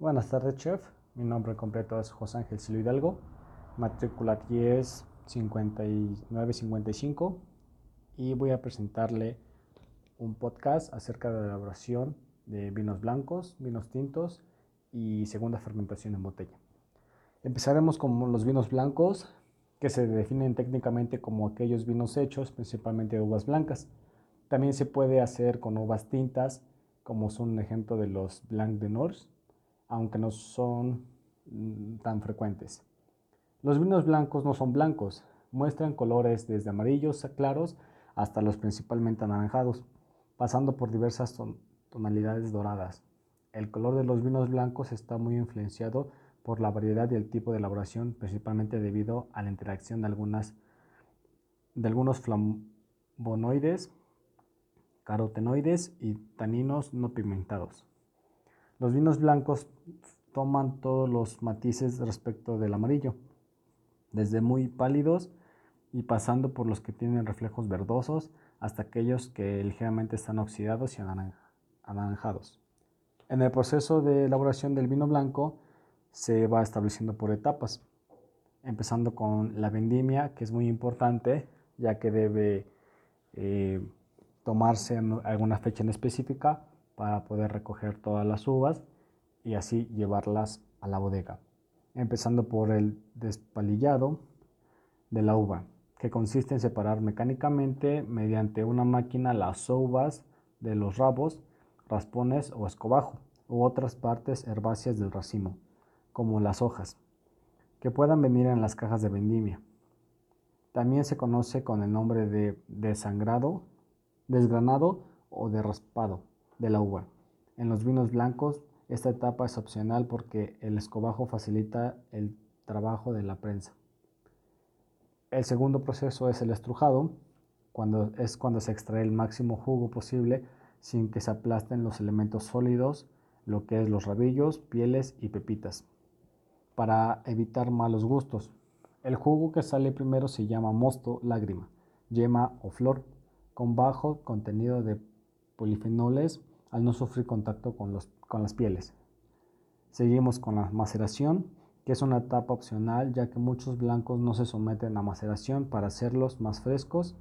Buenas tardes, chef. Mi nombre completo es José Ángel Silo Hidalgo, matrícula 10 5955 y voy a presentarle un podcast acerca de la elaboración de vinos blancos, vinos tintos y segunda fermentación en botella. Empezaremos con los vinos blancos, que se definen técnicamente como aquellos vinos hechos principalmente de uvas blancas. También se puede hacer con uvas tintas, como son un ejemplo de los Blanc de Nors, aunque no son mm, tan frecuentes. Los vinos blancos no son blancos, muestran colores desde amarillos claros hasta los principalmente anaranjados, pasando por diversas tonalidades doradas. El color de los vinos blancos está muy influenciado por la variedad y el tipo de elaboración, principalmente debido a la interacción de algunos flavonoides, carotenoides y taninos no pigmentados. Los vinos blancos toman todos los matices respecto del amarillo, desde muy pálidos y pasando por los que tienen reflejos verdosos hasta aquellos que ligeramente están oxidados y anaranjados. En el proceso de elaboración del vino blanco se va estableciendo por etapas, empezando con la vendimia, que es muy importante, ya que debe eh, tomarse en alguna fecha en específica para poder recoger todas las uvas y así llevarlas a la bodega. Empezando por el despalillado de la uva, que consiste en separar mecánicamente mediante una máquina las uvas de los rabos, raspones o escobajo u otras partes herbáceas del racimo, como las hojas, que puedan venir en las cajas de vendimia. También se conoce con el nombre de desangrado, desgranado o de raspado de la uva. En los vinos blancos, esta etapa es opcional porque el escobajo facilita el trabajo de la prensa. El segundo proceso es el estrujado, cuando es cuando se extrae el máximo jugo posible sin que se aplasten los elementos sólidos, lo que es los rabillos, pieles y pepitas, para evitar malos gustos. El jugo que sale primero se llama mosto, lágrima, yema o flor, con bajo contenido de polifenoles al no sufrir contacto con, los, con las pieles. Seguimos con la maceración, que es una etapa opcional ya que muchos blancos no se someten a maceración para hacerlos más frescos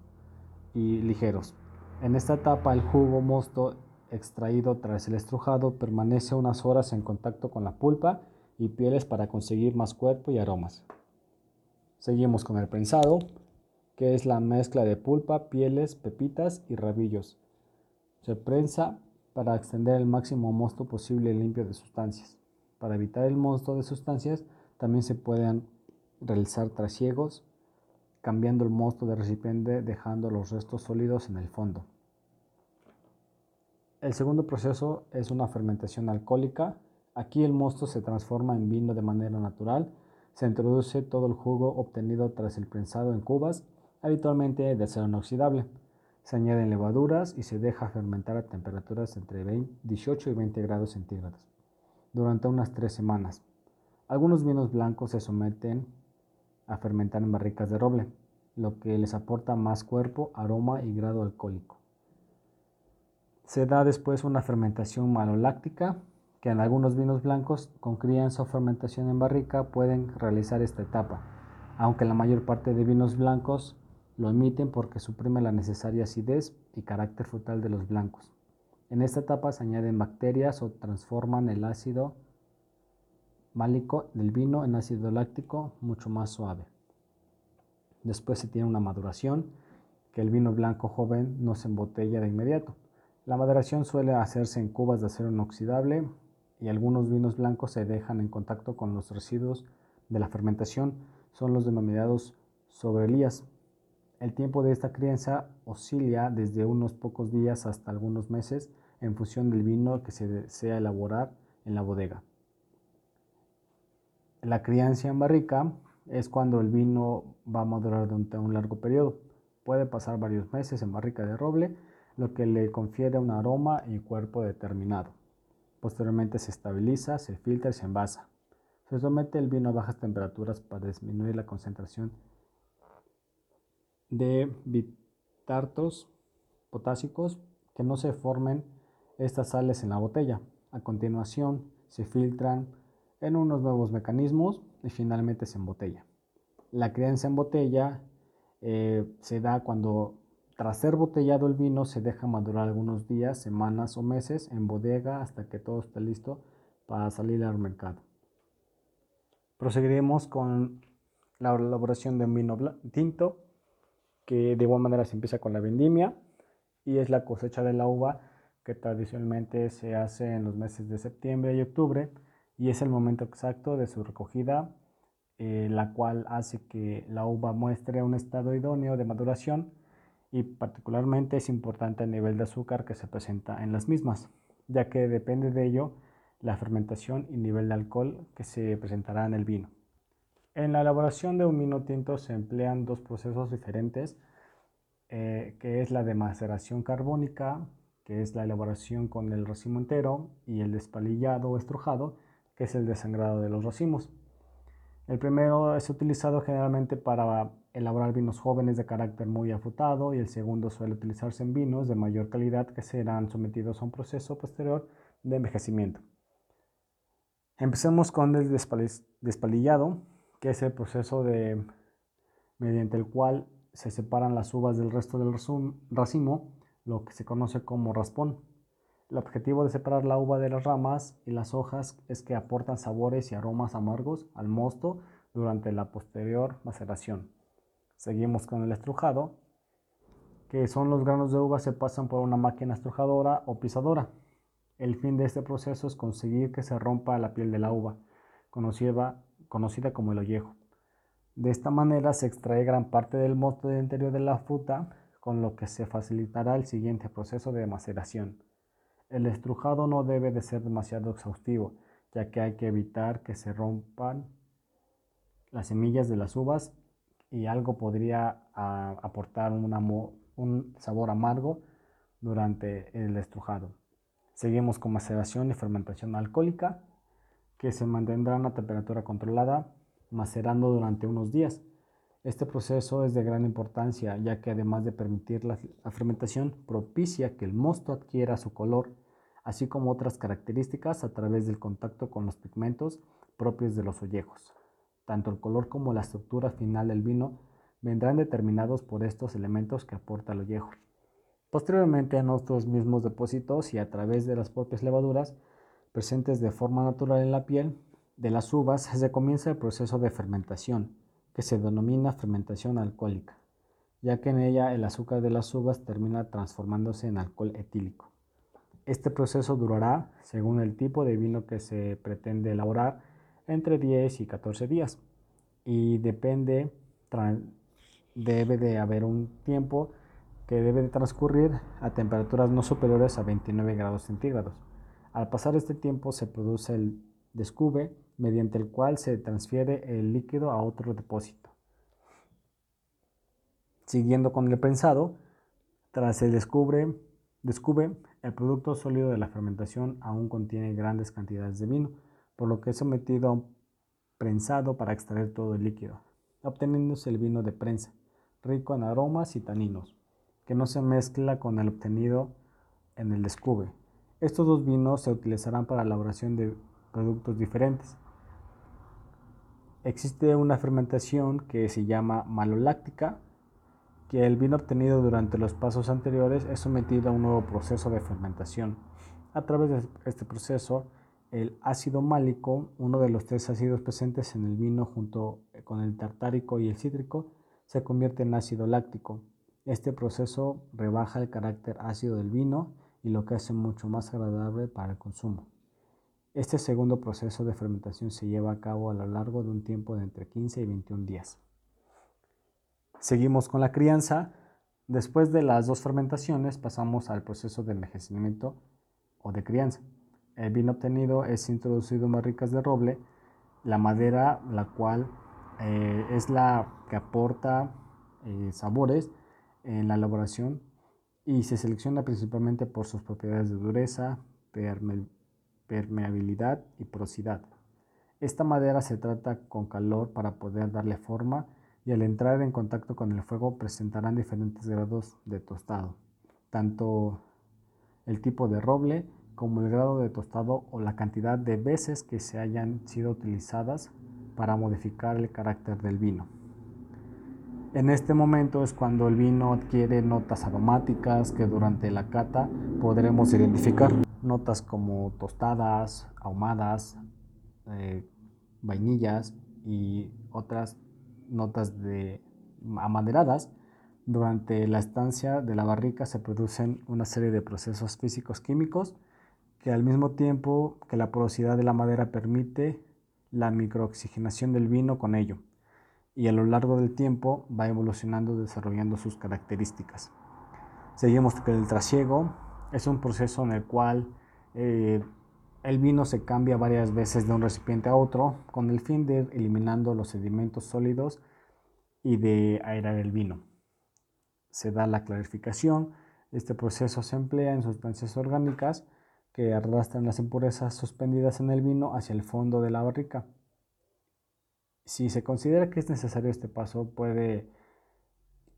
y ligeros. En esta etapa el jugo mosto extraído tras el estrujado permanece unas horas en contacto con la pulpa y pieles para conseguir más cuerpo y aromas. Seguimos con el prensado, que es la mezcla de pulpa, pieles, pepitas y rabillos. Se prensa para extender el máximo mosto posible limpio de sustancias. Para evitar el mosto de sustancias, también se pueden realizar trasiegos, cambiando el mosto de recipiente, dejando los restos sólidos en el fondo. El segundo proceso es una fermentación alcohólica. Aquí el mosto se transforma en vino de manera natural. Se introduce todo el jugo obtenido tras el prensado en cubas, habitualmente de acero inoxidable. Se añaden levaduras y se deja fermentar a temperaturas entre 18 y 20 grados centígrados durante unas tres semanas. Algunos vinos blancos se someten a fermentar en barricas de roble, lo que les aporta más cuerpo, aroma y grado alcohólico. Se da después una fermentación maloláctica, que en algunos vinos blancos con crianza o fermentación en barrica pueden realizar esta etapa, aunque la mayor parte de vinos blancos lo emiten porque suprime la necesaria acidez y carácter frutal de los blancos. En esta etapa se añaden bacterias o transforman el ácido málico del vino en ácido láctico mucho más suave. Después se tiene una maduración, que el vino blanco joven no se embotella de inmediato. La maduración suele hacerse en cubas de acero inoxidable y algunos vinos blancos se dejan en contacto con los residuos de la fermentación, son los denominados sobrelías. El tiempo de esta crianza oscila desde unos pocos días hasta algunos meses en función del vino que se desea elaborar en la bodega. La crianza en barrica es cuando el vino va a madurar durante un largo periodo. Puede pasar varios meses en barrica de roble, lo que le confiere un aroma y cuerpo determinado. Posteriormente se estabiliza, se filtra y se envasa. Se somete el vino a bajas temperaturas para disminuir la concentración de bitartos potásicos que no se formen estas sales en la botella. A continuación, se filtran en unos nuevos mecanismos y finalmente se embotella. La crianza en botella eh, se da cuando tras ser botellado el vino se deja madurar algunos días, semanas o meses en bodega hasta que todo esté listo para salir al mercado. Proseguiremos con la elaboración de un vino tinto, que de igual manera se empieza con la vendimia y es la cosecha de la uva que tradicionalmente se hace en los meses de septiembre y octubre y es el momento exacto de su recogida, eh, la cual hace que la uva muestre un estado idóneo de maduración y particularmente es importante el nivel de azúcar que se presenta en las mismas, ya que depende de ello la fermentación y nivel de alcohol que se presentará en el vino. En la elaboración de un vino tinto se emplean dos procesos diferentes, eh, que es la de maceración carbónica, que es la elaboración con el racimo entero, y el despalillado o estrujado, que es el desangrado de los racimos. El primero es utilizado generalmente para elaborar vinos jóvenes de carácter muy afrutado y el segundo suele utilizarse en vinos de mayor calidad que serán sometidos a un proceso posterior de envejecimiento. Empecemos con el despalillado, que es el proceso de, mediante el cual se separan las uvas del resto del racimo, lo que se conoce como raspón. El objetivo de separar la uva de las ramas y las hojas es que aportan sabores y aromas amargos al mosto durante la posterior maceración. Seguimos con el estrujado, que son los granos de uva se pasan por una máquina estrujadora o pisadora. El fin de este proceso es conseguir que se rompa la piel de la uva, conocida, conocida como el ollejo. De esta manera se extrae gran parte del mosto del interior de la fruta, con lo que se facilitará el siguiente proceso de maceración. El estrujado no debe de ser demasiado exhaustivo, ya que hay que evitar que se rompan las semillas de las uvas y algo podría ah, aportar un sabor amargo durante el estrujado. Seguimos con maceración y fermentación alcohólica, que se mantendrán a temperatura controlada, macerando durante unos días. Este proceso es de gran importancia, ya que además de permitir la fermentación, propicia que el mosto adquiera su color así como otras características a través del contacto con los pigmentos propios de los ollejos. Tanto el color como la estructura final del vino vendrán determinados por estos elementos que aporta el ollejo. Posteriormente en otros mismos depósitos y a través de las propias levaduras presentes de forma natural en la piel de las uvas se comienza el proceso de fermentación, que se denomina fermentación alcohólica, ya que en ella el azúcar de las uvas termina transformándose en alcohol etílico. Este proceso durará, según el tipo de vino que se pretende elaborar, entre 10 y 14 días y depende, debe de haber un tiempo que debe de transcurrir a temperaturas no superiores a 29 grados centígrados. Al pasar este tiempo se produce el descube mediante el cual se transfiere el líquido a otro depósito. Siguiendo con el prensado, tras el descubre, descube, el producto sólido de la fermentación aún contiene grandes cantidades de vino, por lo que es sometido a un prensado para extraer todo el líquido, obteniéndose el vino de prensa, rico en aromas y taninos, que no se mezcla con el obtenido en el descube. Estos dos vinos se utilizarán para la elaboración de productos diferentes. Existe una fermentación que se llama maloláctica, que el vino obtenido durante los pasos anteriores es sometido a un nuevo proceso de fermentación. A través de este proceso, el ácido málico, uno de los tres ácidos presentes en el vino junto con el tartárico y el cítrico, se convierte en ácido láctico. Este proceso rebaja el carácter ácido del vino y lo que hace mucho más agradable para el consumo. Este segundo proceso de fermentación se lleva a cabo a lo largo de un tiempo de entre 15 y 21 días. Seguimos con la crianza. Después de las dos fermentaciones pasamos al proceso de envejecimiento o de crianza. El vino obtenido es introducido en barricas de roble, la madera, la cual eh, es la que aporta eh, sabores en la elaboración y se selecciona principalmente por sus propiedades de dureza, permeabilidad y porosidad. Esta madera se trata con calor para poder darle forma y al entrar en contacto con el fuego presentarán diferentes grados de tostado, tanto el tipo de roble como el grado de tostado o la cantidad de veces que se hayan sido utilizadas para modificar el carácter del vino. En este momento es cuando el vino adquiere notas aromáticas que durante la cata podremos identificar. Notas como tostadas, ahumadas, eh, vainillas y otras notas de amaderadas. Durante la estancia de la barrica se producen una serie de procesos físicos químicos que al mismo tiempo que la porosidad de la madera permite la microoxigenación del vino con ello y a lo largo del tiempo va evolucionando desarrollando sus características. Seguimos que el trasiego es un proceso en el cual eh, el vino se cambia varias veces de un recipiente a otro con el fin de ir eliminando los sedimentos sólidos y de aerar el vino. Se da la clarificación. Este proceso se emplea en sustancias orgánicas que arrastran las impurezas suspendidas en el vino hacia el fondo de la barrica. Si se considera que es necesario este paso, puede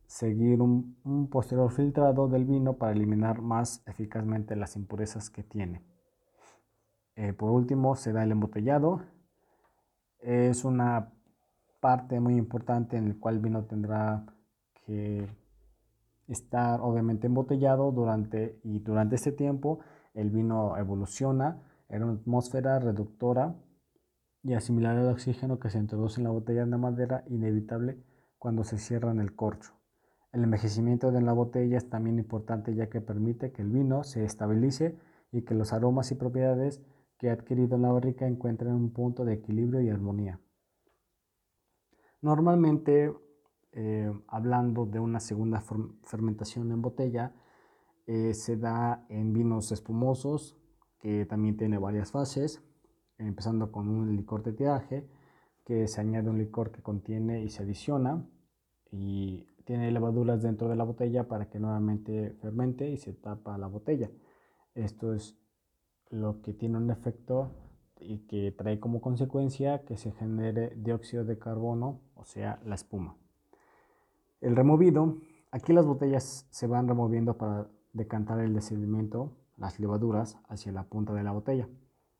seguir un, posterior filtrado del vino para eliminar más eficazmente las impurezas que tiene. Eh, por último, se da el embotellado. Es una parte muy importante en la cual el vino tendrá que estar obviamente embotellado durante y durante este tiempo el vino evoluciona en una atmósfera reductora y asimilar el oxígeno que se introduce en la botella de madera inevitable cuando se cierra en el corcho. El envejecimiento de la botella es también importante ya que permite que el vino se estabilice y que los aromas y propiedades que ha adquirido en la barrica encuentren un punto de equilibrio y armonía. Normalmente, eh, hablando de una segunda fermentación en botella, eh, se da en vinos espumosos, que también tiene varias fases, empezando con un licor de tiraje, que se añade un licor que contiene y se adiciona, y tiene levaduras dentro de la botella para que nuevamente fermente y se tapa la botella. Esto es lo que tiene un efecto y que trae como consecuencia que se genere dióxido de carbono, o sea, la espuma. El removido, aquí las botellas se van removiendo para decantar el sedimento, las levaduras, hacia la punta de la botella.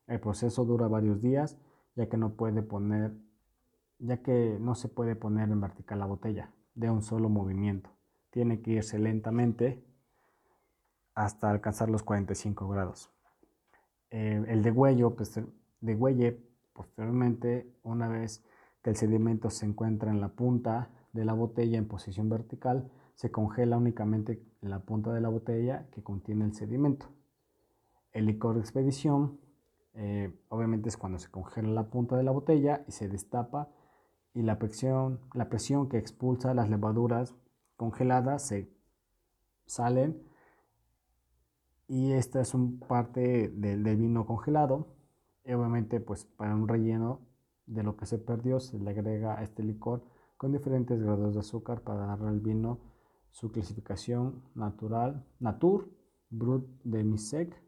El proceso dura varios días, ya que no puede poner, ya que no se puede poner en vertical la botella de un solo movimiento. Tiene que irse lentamente hasta alcanzar los 45 grados. Eh, el degüello, pues, degüelle posteriormente, una vez que el sedimento se encuentra en la punta de la botella en posición vertical, se congela únicamente la punta de la botella que contiene el sedimento. El licor de expedición, eh, obviamente es cuando se congela la punta de la botella y se destapa y la presión, la presión que expulsa las levaduras congeladas se salen y esta es un parte del, vino congelado obviamente pues para un relleno de lo que se perdió se le agrega este licor con diferentes grados de azúcar para darle al vino su clasificación natural, Natur, Brut de Misec